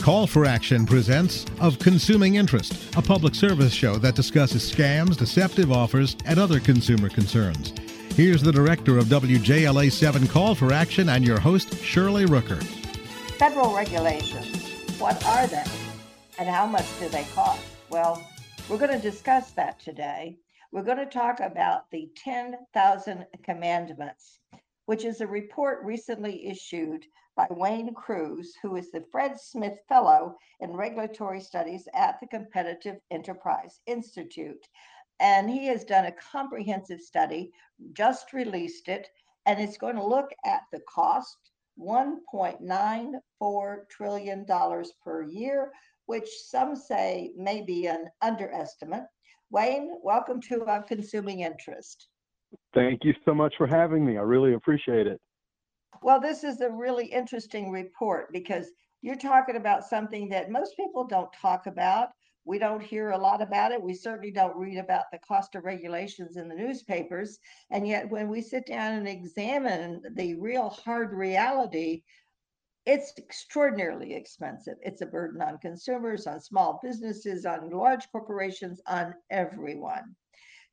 Call for Action presents Of Consuming Interest, a public service show that discusses scams, deceptive offers, and other consumer concerns. Here's the director of WJLA 7 Call for Action and your host, Shirley Rooker. Federal regulations, what are they and how much do they cost? Well, we're going to discuss that today. We're going to talk about the 10,000 Commandments, which is a report recently issued by Wayne Crews, who is the Fred Smith Fellow in Regulatory Studies at the Competitive Enterprise Institute. And he has done a comprehensive study, just released it, and it's going to look at the cost $1.94 trillion per year, which some say may be an underestimate. Wayne, welcome to Consuming Interest. Thank you so much for having me. I really appreciate it. Well, this is a really interesting report because you're talking about something that most people don't talk about. We don't hear a lot about it. We certainly don't read about the cost of regulations in the newspapers. And yet, when we sit down and examine the real hard reality, it's extraordinarily expensive. It's a burden on consumers, on small businesses, on large corporations, on everyone.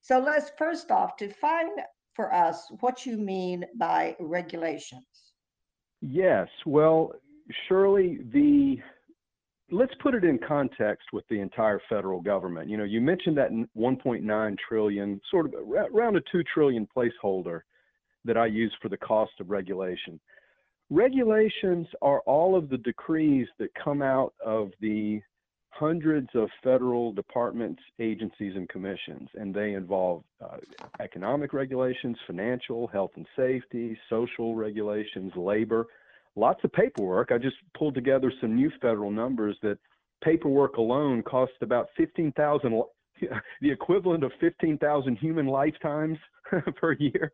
So let's first off define for us what you mean by regulations. Yes. Well, Shirley the let's put it in context with the entire federal government. You know, you mentioned that 1.9 trillion, sort of around a 2 trillion placeholder that I use for the cost of regulation. Regulations are all of the decrees that come out of the hundreds of federal departments, agencies, and commissions, and they involve uh, economic regulations, financial, health and safety, social regulations, labor, lots of paperwork. I just pulled together some new federal numbers that paperwork alone costs about 15,000 the equivalent of 15,000 human lifetimes per year.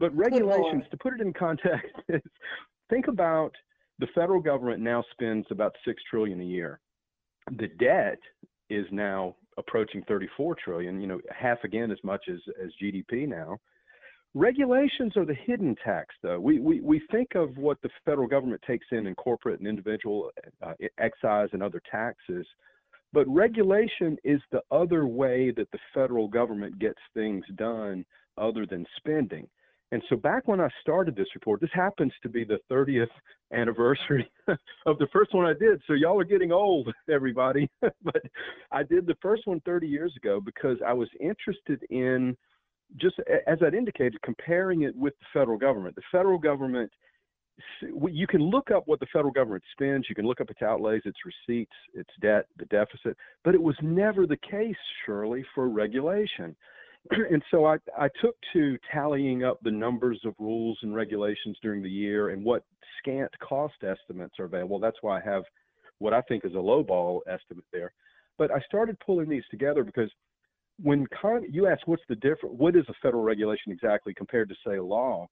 But regulations, to put it in context, is think about the federal government now spends about 6 trillion a year the debt is now approaching 34 trillion, you know, half again as much as, as GDP now. Regulations are the hidden tax, though. We, we, we think of what the federal government takes in in corporate and individual uh, excise and other taxes, but regulation is the other way that the federal government gets things done other than spending. And so back when I started this report, this happens to be the 30th anniversary of the first one I did. So y'all are getting old, everybody. but I did the first one 30 years ago because I was interested in just as I'd indicated, comparing it with the federal government. The federal government, you can look up what the federal government spends, you can look up its outlays, its receipts, its debt, the deficit, but it was never the case, surely, for regulation. and so I, I took to tallying up the numbers of rules and regulations during the year and what scant cost estimates are available. That's why I have what I think is a lowball estimate there. But I started pulling these together because when Con- you ask what's the difference, what is a federal regulation exactly compared to say a law?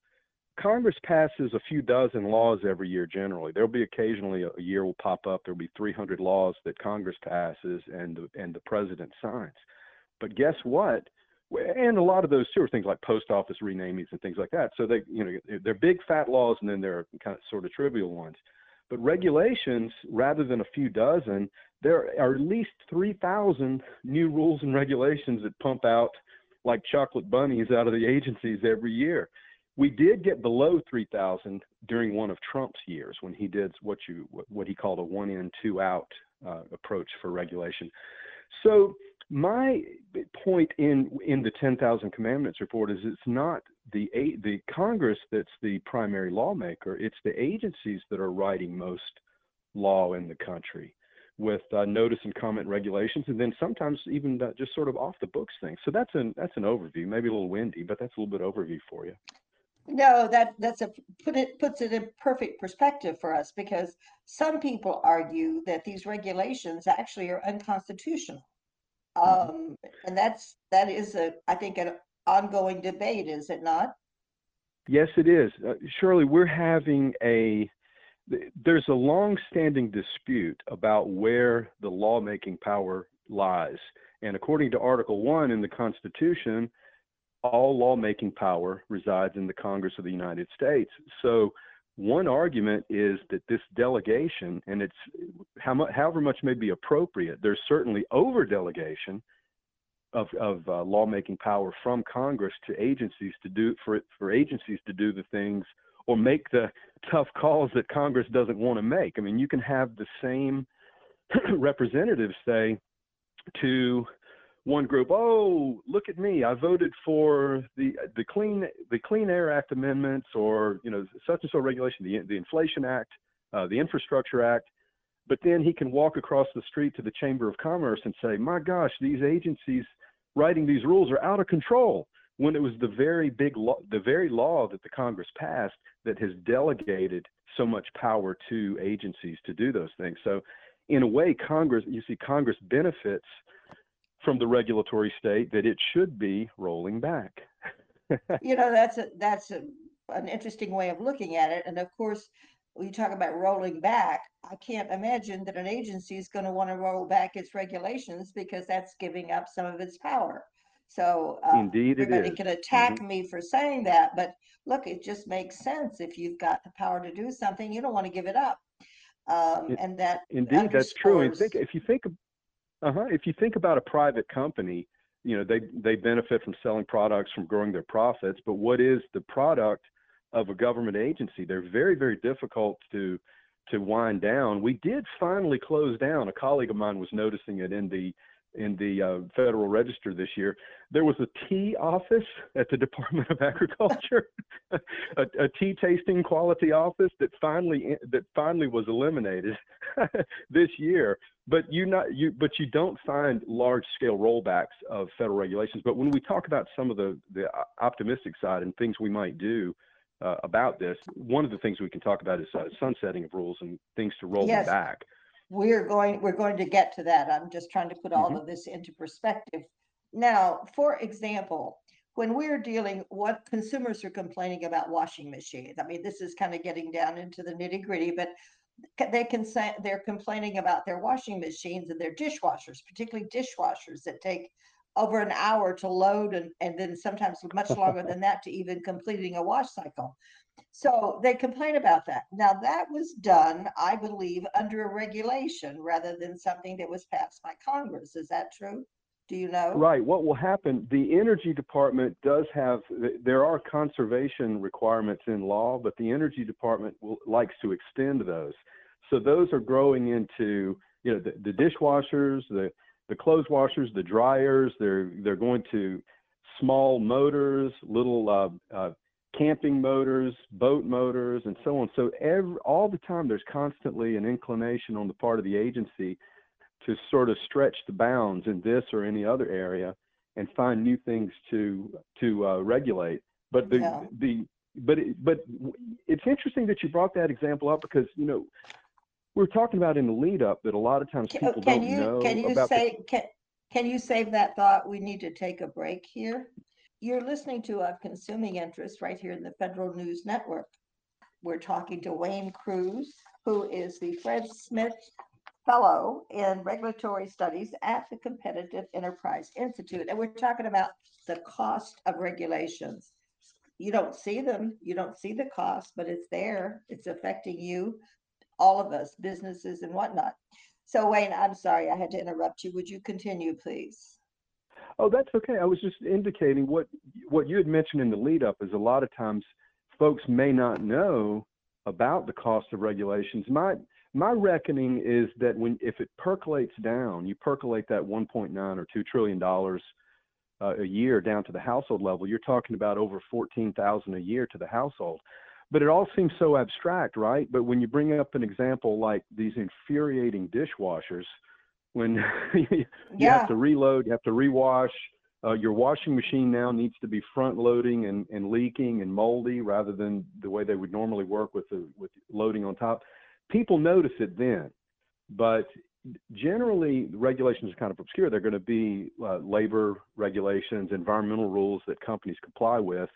Congress passes a few dozen laws every year generally. There'll be occasionally a, a year will pop up. There'll be 300 laws that Congress passes and and the president signs. But guess what? And a lot of those too are things like post office renamings and things like that. So they, you know, they're big fat laws, and then there are kind of sort of trivial ones. But regulations, rather than a few dozen, there are at least 3,000 new rules and regulations that pump out like chocolate bunnies out of the agencies every year. We did get below 3,000 during one of Trump's years when he did what you what he called a one in two out uh, approach for regulation. So my point in in the 10,000 commandments report is it's not the the Congress that's the primary lawmaker it's the agencies that are writing most law in the country with uh, notice and comment regulations and then sometimes even uh, just sort of off the books things so that's an that's an overview maybe a little windy but that's a little bit overview for you no that that's a put it puts it in perfect perspective for us because some people argue that these regulations actually are unconstitutional. Um, and that's that is a I think an ongoing debate, is it not? Yes, it is. Uh, Shirley, we're having a there's a long-standing dispute about where the lawmaking power lies. And according to Article 1 in the Constitution, all lawmaking power resides in the Congress of the United States. So one argument is that this delegation, and it's how however much may be appropriate, there's certainly over delegation of, of uh, lawmaking power from Congress to agencies to do for for agencies to do the things or make the tough calls that Congress doesn't want to make. I mean, you can have the same representatives say to one group, "Oh, look at me! I voted for the the clean the Clean Air Act amendments, or you know, such and so regulation, the the Inflation Act, uh, the Infrastructure Act." But then he can walk across the street to the Chamber of Commerce and say, "My gosh, these agencies writing these rules are out of control." When it was the very big law, the very law that the Congress passed that has delegated so much power to agencies to do those things. So, in a way, Congress, you see, Congress benefits from the regulatory state that it should be rolling back. you know, that's a, that's a, an interesting way of looking at it. And of course, when you talk about rolling back, I can't imagine that an agency is going to want to roll back its regulations because that's giving up some of its power. So uh, indeed, everybody can attack mm-hmm. me for saying that, but look, it just makes sense. If you've got the power to do something, you don't want to give it up. Um, it, and that indeed, that's true. And think if you think uh-huh. If you think about a private company, you know, they they benefit from selling products, from growing their profits, but what is the product of a government agency? They're very, very difficult to to wind down. We did finally close down. A colleague of mine was noticing it in the in the uh, Federal Register this year. There was a tea office at the Department of Agriculture, a, a, tea tasting quality office that finally that finally was eliminated this year. But you not you but you don't find large scale rollbacks of federal regulations. But when we talk about some of the the optimistic side and things we might do. Uh, about this, one of the things we can talk about is uh, sunsetting of rules and things to roll yes. back we're going we're going to get to that. I'm just trying to put all mm-hmm. of this into perspective. Now for example when we're dealing what consumers are complaining about washing machines i mean this is kind of getting down into the nitty gritty but they can say they're complaining about their washing machines and their dishwashers particularly dishwashers that take over an hour to load and, and then sometimes much longer than that to even completing a wash cycle so they complain about that. Now, that was done, I believe, under a regulation rather than something that was passed by Congress. Is that true? Do you know? Right. What will happen? The Energy Department does have, there are conservation requirements in law, but the Energy Department will, likes to extend those. So those are growing into, you know, the, the dishwashers, the, the clothes washers, the dryers. They're they're going to small motors, little uh, uh, camping motors, boat motors, and so on. So every, all the time, there's constantly an inclination on the part of the agency to sort of stretch the bounds in this or any other area and find new things to to uh, regulate. But the yeah. the but it, but it's interesting that you brought that example up because you know we are talking about in the lead up that a lot of times people can don't you, know can you about say the, can, can you save that thought? We need to take a break here. You're listening to a consuming interest right here in the Federal News Network. We're talking to Wayne Crews, who is the Fred Smith Fellow in Regulatory Studies at the Competitive Enterprise Institute. And we're talking about the cost of regulations. You don't see them, you don't see the cost, but it's there. It's affecting you, all of us, businesses and whatnot. So, Wayne, I'm sorry I had to interrupt you. Would you continue, please? Oh, that's okay. I was just indicating what what you had mentioned in the lead up is a lot of times folks may not know about the cost of regulations. My my reckoning is that when if it percolates down, you percolate that 1.9 or 2 trillion dollars uh, a year down to the household level, you're talking about over 14,000 a year to the household. But it all seems so abstract, right? But when you bring up an example like these infuriating dishwashers, when you yeah. have to reload, you have to rewash. Uh, your washing machine now needs to be front loading and, and leaking and moldy rather than the way they would normally work with the with loading on top. People notice it then, but generally the regulations are kind of obscure. They're going to be uh, labor regulations, environmental rules that companies comply with,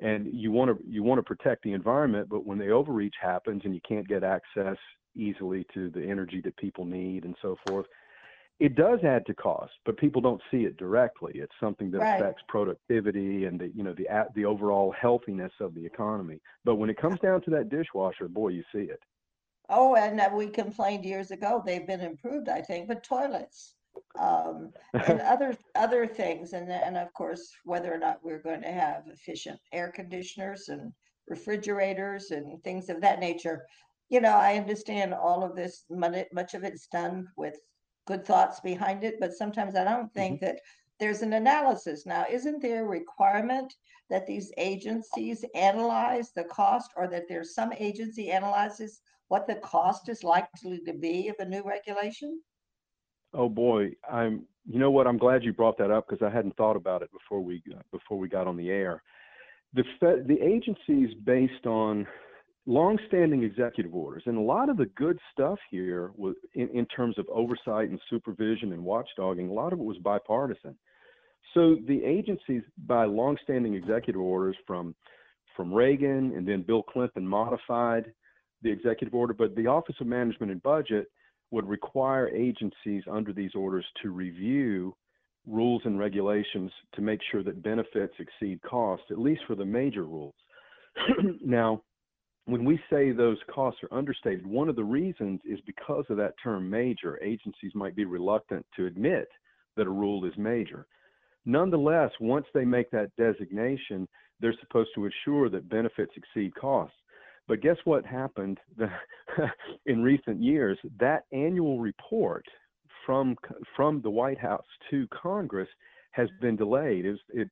and you want to you want to protect the environment. But when the overreach happens and you can't get access easily to the energy that people need and so forth, it does add to cost, but people don't see it directly. It's something that Right. affects productivity and the you know the the overall healthiness of the economy. But when it comes down to that dishwasher, boy, you see it. Oh, and we complained years ago, they've been improved, I think, but toilets. Um, and other, other things, and, and of course, whether or not we're going to have efficient air conditioners and refrigerators and things of that nature. You know, I understand all of this, much of it's done with good thoughts behind it, but sometimes I don't think mm-hmm. that there's an analysis. Now, isn't there a requirement that these agencies analyze the cost or that there's some agency analyzes what the cost is likely to be of a new regulation? Oh boy, I'm. You know what? I'm glad you brought that up because I hadn't thought about it before we before we got on the air. The the agencies based on longstanding executive orders, and a lot of the good stuff here was in, in terms of oversight and supervision and watchdogging. A lot of it was bipartisan. So the agencies, by longstanding executive orders from from Reagan and then Bill Clinton modified the executive order, but the Office of Management and Budget would require agencies under these orders to review rules and regulations to make sure that benefits exceed costs, at least for the major rules. now, when we say those costs are understated, one of the reasons is because of that term major. Agencies might be reluctant to admit that a rule is major. Nonetheless, once they make that designation, they're supposed to assure that benefits exceed costs. But guess what happened in recent years? That annual report from from the White House to Congress has been delayed. It's, it's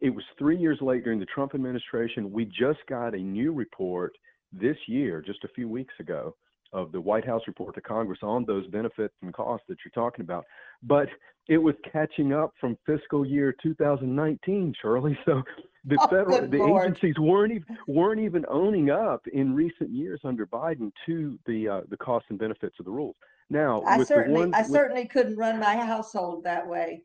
it was three years late during the Trump administration. We just got a new report this year, just a few weeks ago, of the White House report to Congress on those benefits and costs that you're talking about. But it was catching up from fiscal year 2019, Shirley. So the Oh, federal the Lord. agencies weren't even weren't even owning up in recent years under Biden to the uh, the costs and benefits of the rules. Now, I certainly, one, I with- certainly couldn't run my household that way.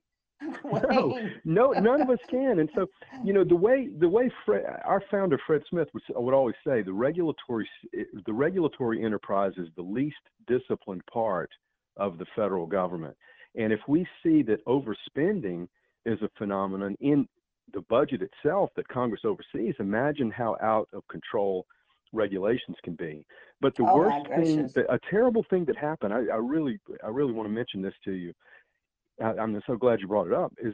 no, no, none of us can. And so, you know, the way the way Fred, our founder Fred Smith would, would always say, the regulatory eh, the regulatory enterprise is the least disciplined part of the federal government. And if we see that overspending is a phenomenon in the budget itself that Congress oversees, imagine how out of control regulations can be. But the Oh, worst thing, a terrible thing that happened, I, I really, I really want to mention this to you. I'm so glad you brought it up. Is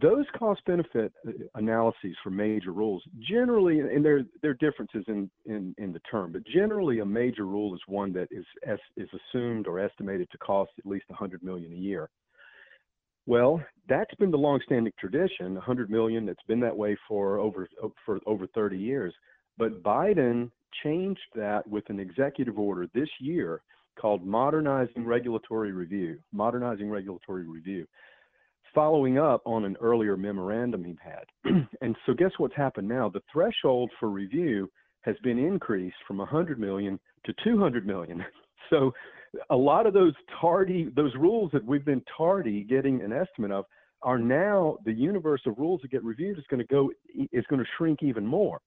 those cost benefit uh, analyses for major rules generally, and there there are differences in, in in the term, but generally a major rule is one that is is assumed or estimated to cost at least 100 million a year. Well, that's been the longstanding tradition, 100 million. That's been that way for over for over 30 years. But Biden changed that with an executive order this year called Modernizing Regulatory Review. Modernizing Regulatory Review, following up on an earlier memorandum he had. and so, guess what's happened now? The threshold for review has been increased from 100 million to 200 million. So, a lot of those tardy, those rules that we've been tardy getting an estimate of, are now the universe of rules that get reviewed is going to go is going to shrink even more.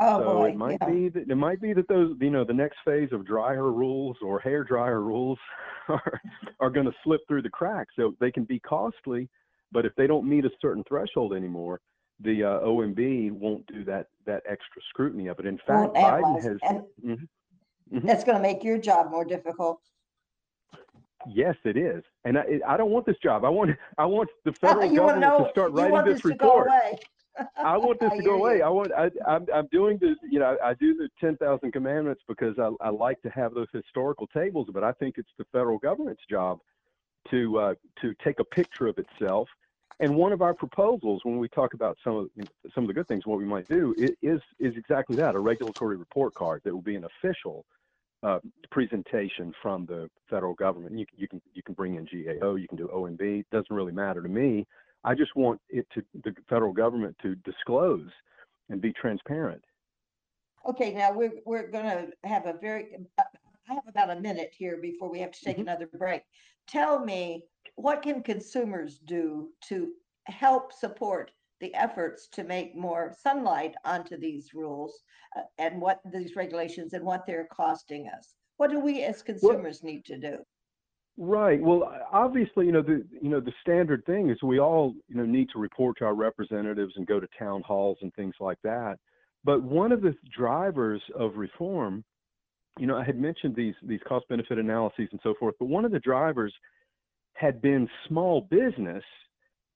Oh, so boy, it might yeah. be that it might be that those you know the next phase of dryer rules or hair dryer rules are are going to slip through the cracks. So they can be costly, but if they don't meet a certain threshold anymore, the uh, OMB won't do that that extra scrutiny of it. In fact, Biden has And Mhm. Mhm. that's gonna make your job more difficult. yes, it is, and I I don't want this job. I want I want the federal government know, to start writing this this to go report. I want this I to go away. you. I want. I, I'm. I'm doing the. You know, I do the ten thousand commandments because I, I like to have those historical tables. But I think it's the federal government's job to uh, to take a picture of itself. And one of our proposals, when we talk about some of some of the good things, what we might do is is exactly that: a regulatory report card that will be an official uh, presentation from the federal government. You, you can you can bring in GAO, you can do OMB. It doesn't really matter to me. I just want it to the federal government to disclose and be transparent. Okay, now we're, we're gonna have a very, uh, I have about a minute here before we have to take Mhm. another break. Tell me, what can consumers do to help support the efforts to make more sunlight onto these rules? uh, And what these regulations and what they're costing us? What do we as consumers need to do? Right. Well, obviously, you know the you know the standard thing is we all you know need to report to our representatives and go to town halls and things like that. But one of the drivers of reform, you know, I had mentioned these these cost benefit analyses and so forth, but one of the drivers had been small business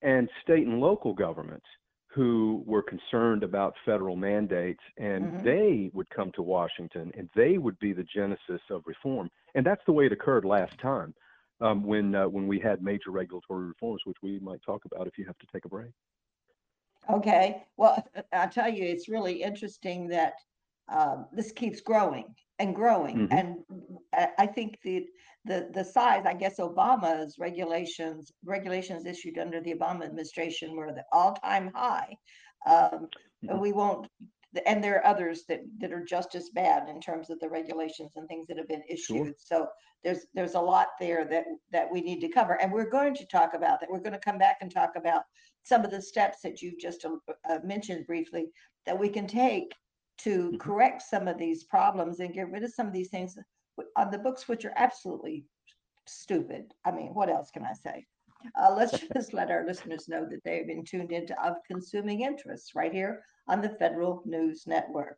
and state and local governments who were concerned about federal mandates and mm-hmm. they would come to Washington and they would be the genesis of reform. And that's the way it occurred last time um, when uh, when we had major regulatory reforms, which we might talk about if you have to take a break. Okay. Well, I'll tell you, it's really interesting that um, this keeps growing and growing, mm-hmm. and I think the the the size. I guess Obama's regulations regulations issued under the Obama administration were the all time high. Um, mm-hmm. We won't and there are others that that are just as bad in terms of the regulations and things that have been issued. Sure. So there's there's a lot there that that we need to cover, and we're going to talk about that. We're going to come back and talk about some of the steps that you've just uh, uh, mentioned briefly that we can take to mm-hmm. correct some of these problems and get rid of some of these things on the books, which are absolutely stupid. I mean, what else can I say? Uh, let's just let our listeners know that they've been tuned into of consuming interests right here on the Federal News Network.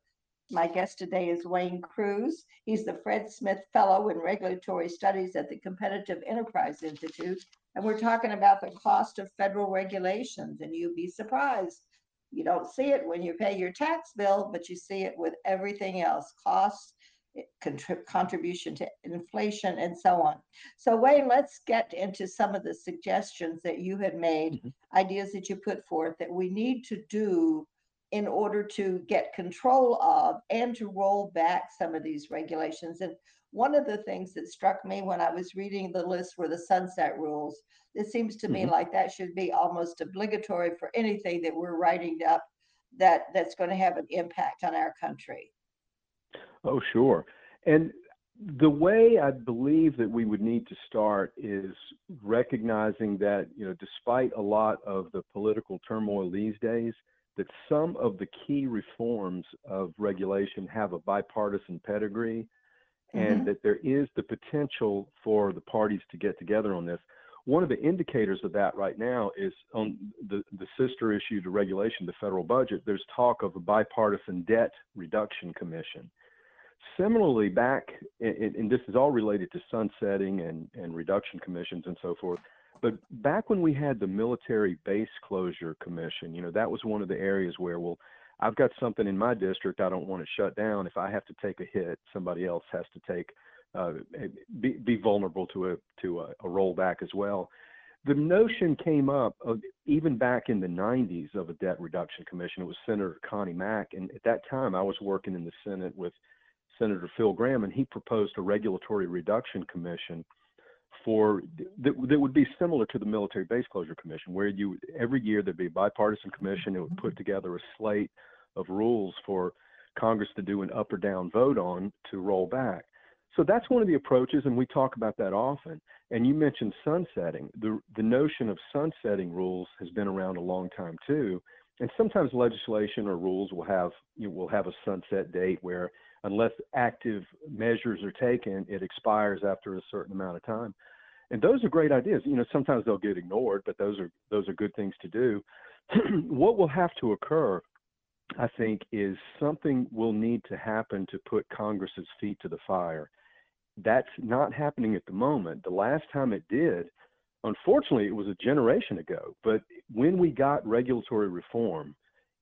My guest today is Wayne Crews. He's the Fred Smith Fellow in Regulatory Studies at the Competitive Enterprise Institute. And we're talking about the cost of federal regulations. And you'd be surprised. You don't see it when you pay your tax bill, but you see it with everything else costs contrib- contribution to inflation and so on. So Wayne, let's get into some of the suggestions that you had made, mm-hmm. ideas that you put forth that we need to do in order to get control of and to roll back some of these regulations. And one of the things that struck me when I was reading the list were the sunset rules. It seems to mm-hmm. me like that should be almost obligatory for anything that we're writing up that that's going to have an impact on our country. Oh, sure. And the way I believe that we would need to start is recognizing that, you know, despite a lot of the political turmoil these days, that some of the key reforms of regulation have a bipartisan pedigree and mm-hmm. that there is the potential for the parties to get together on this. One of the indicators of that right now is on the, the sister issue to regulation, the federal budget, there's talk of a bipartisan debt reduction commission. Similarly, back, and, and this is all related to sunsetting and, and reduction commissions and so forth, but back when we had the military base closure commission, you know, that was one of the areas where, well, I've got something in my district I don't want to shut down. If I have to take a hit, somebody else has to take uh, be, be vulnerable to a to a, a rollback as well. The notion came up of, even back in the 90s of a debt reduction commission. It was Senator Connie Mack, and at that time I was working in the Senate with Senator Phil Gramm, and he proposed a regulatory reduction commission for that, that would be similar to the military base closure commission, where you every year there'd be a bipartisan commission. It would put together a slate of rules for Congress to do an up or down vote on to roll back. So that's one of the approaches, and we talk about that often. And you mentioned sunsetting. The the notion of sunsetting rules has been around a long time too. And sometimes legislation or rules will have you know, will have a sunset date where unless active measures are taken, it expires after a certain amount of time and those are great ideas. You know, sometimes they'll get ignored, but those are those are good things to do. what will have to occur, I think, is something will need to happen to put Congress's feet to the fire. That's not happening at the moment. The last time it did, unfortunately, it was a generation ago. But when we got regulatory reform,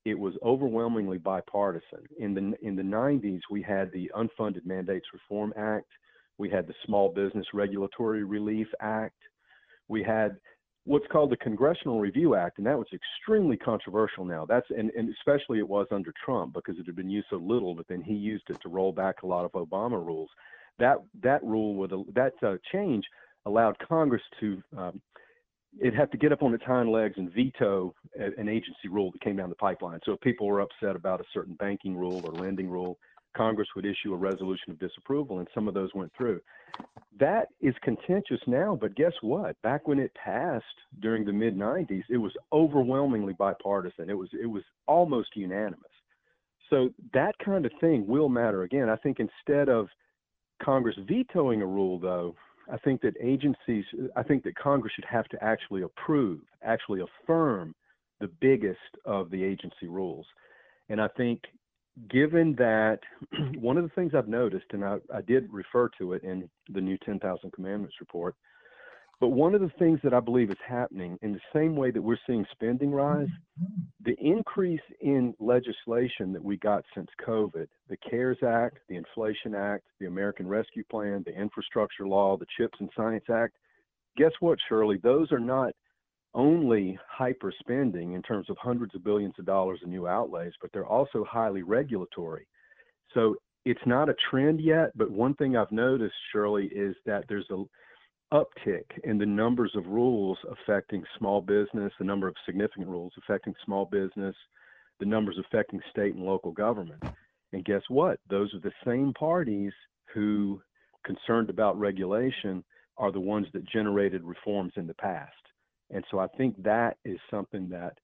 it was overwhelmingly bipartisan. In the in the 90s, we had the Unfunded Mandates Reform Act we had the Small Business Regulatory Relief Act. We had what's called the Congressional Review Act, and that was extremely controversial now. That's and, and especially it was under Trump because it had been used so little, but then he used it to roll back a lot of Obama rules. That that rule with that uh, change allowed Congress to um, it had to get up on its hind legs and veto an agency rule that came down the pipeline. So if people were upset about a certain banking rule or lending rule, Congress would issue a resolution of disapproval, and some of those went through. That is contentious now, but guess what? Back when it passed during the mid 90s, it was overwhelmingly bipartisan. It was it was almost unanimous. So that kind of thing will matter again. I think instead of Congress vetoing a rule, though, I think that agencies, I think that Congress should have to actually approve, actually affirm the biggest of the agency rules. And I think given that one of the things I've noticed, and I, I did refer to it in the new 10,000 Commandments report, but one of the things that I believe is happening in the same way that we're seeing spending rise, the increase in legislation that we got since COVID, the CARES Act, the Inflation Act, the American Rescue Plan, the Infrastructure Law, the CHIPS and Science Act, guess what, Shirley? Those are not only hyper spending in terms of hundreds of billions of dollars in new outlays, but they're also highly regulatory. So it's not a trend yet, but one thing I've noticed, Shirley, is that there's a uptick in the numbers of rules affecting small business, the number of significant rules affecting small business, the numbers affecting state and local government. And guess what? Those are the same parties who, concerned about regulation, are the ones that generated reforms in the past. And so I think that is something that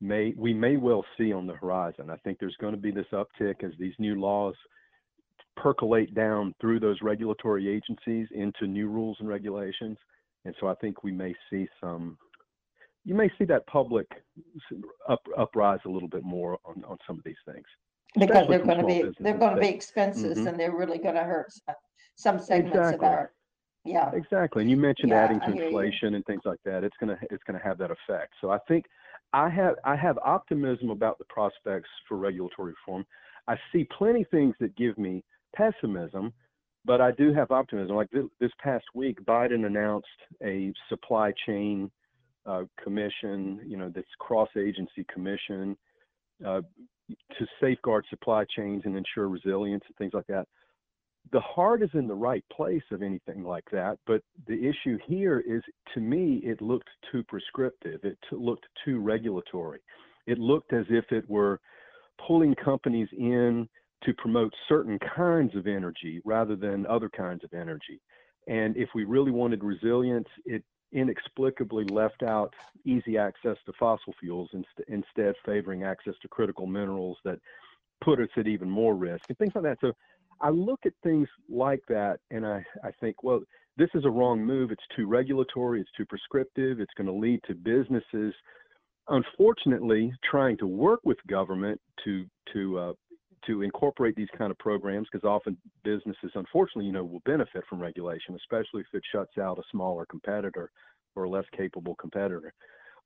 may we may well see on the horizon. I think there's going to be this uptick as these new laws percolate down through those regulatory agencies into new rules and regulations. And so I think we may see some, you may see that public up, uprise a little bit more on, on some of these things. Because they're going to be, they're going to be expenses mm-hmm. and they're really going to hurt some segments exactly. of our, yeah. Exactly. And you mentioned yeah, adding to inflation and things like that. It's going to, it's going to have that effect. So I think I have, I have optimism about the prospects for regulatory reform. I see plenty of things that give me pessimism, but I do have optimism. Like this, this past week, Biden announced a supply chain uh, commission, you know, this cross-agency commission uh, to safeguard supply chains and ensure resilience and things like that. The heart is in the right place of anything like that, but the issue here is, to me, it looked too prescriptive. It t- looked too regulatory. It looked as if it were pulling companies in to promote certain kinds of energy rather than other kinds of energy. And if we really wanted resilience, it inexplicably left out easy access to fossil fuels inst- instead favoring access to critical minerals that put us at even more risk and things like that. So I look at things like that and I, I think, well, this is a wrong move. It's too regulatory, it's too prescriptive, it's going to lead to businesses unfortunately trying to work with government to to uh, to incorporate these kind of programs because often businesses, unfortunately, you know, will benefit from regulation, especially if it shuts out a smaller competitor or a less capable competitor.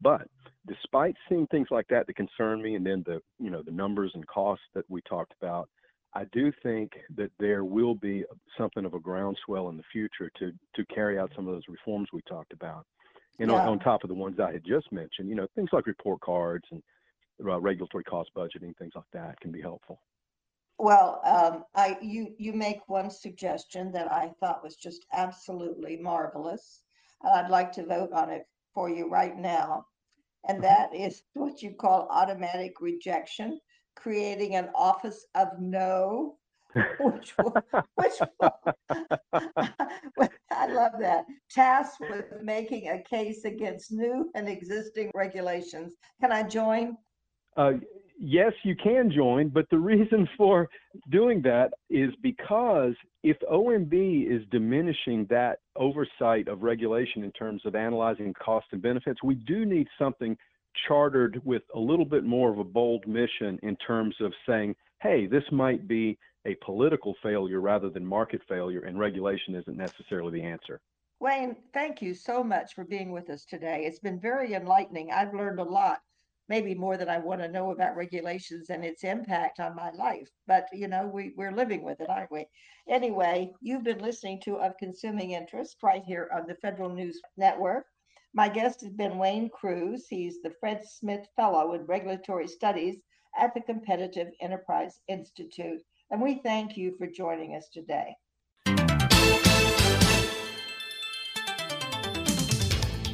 But despite seeing things like that that concern me, and then the you know the numbers and costs that we talked about, I do think that there will be something of a groundswell in the future to to carry out some of those reforms we talked about. And yeah. on, on, top of the ones I had just mentioned, you know, things like report cards and uh, regulatory cost budgeting, things like that can be helpful. Well, um, I, you, you make one suggestion that I thought was just absolutely marvelous. I'd like to vote on it for you right now. And that is what you call automatic rejection, creating an office of no, which will, which will, I love that. Tasked with making a case against new and existing regulations. Can I join? Uh, yes, you can join, but the reason for doing that is because if OMB is diminishing that oversight of regulation in terms of analyzing costs and benefits, we do need something chartered with a little bit more of a bold mission in terms of saying, hey, this might be a political failure rather than market failure, and regulation isn't necessarily the answer. Wayne, thank you so much for being with us today. It's been very enlightening. I've learned a lot maybe more than I want to know about regulations and its impact on my life. But you know, we, we're living with it, aren't we? Anyway, you've been listening to Of Consuming Interest right here on the Federal News Network. My guest has been Wayne Crews. He's the Fred Smith Fellow in Regulatory Studies at the Competitive Enterprise Institute. And we thank you for joining us today.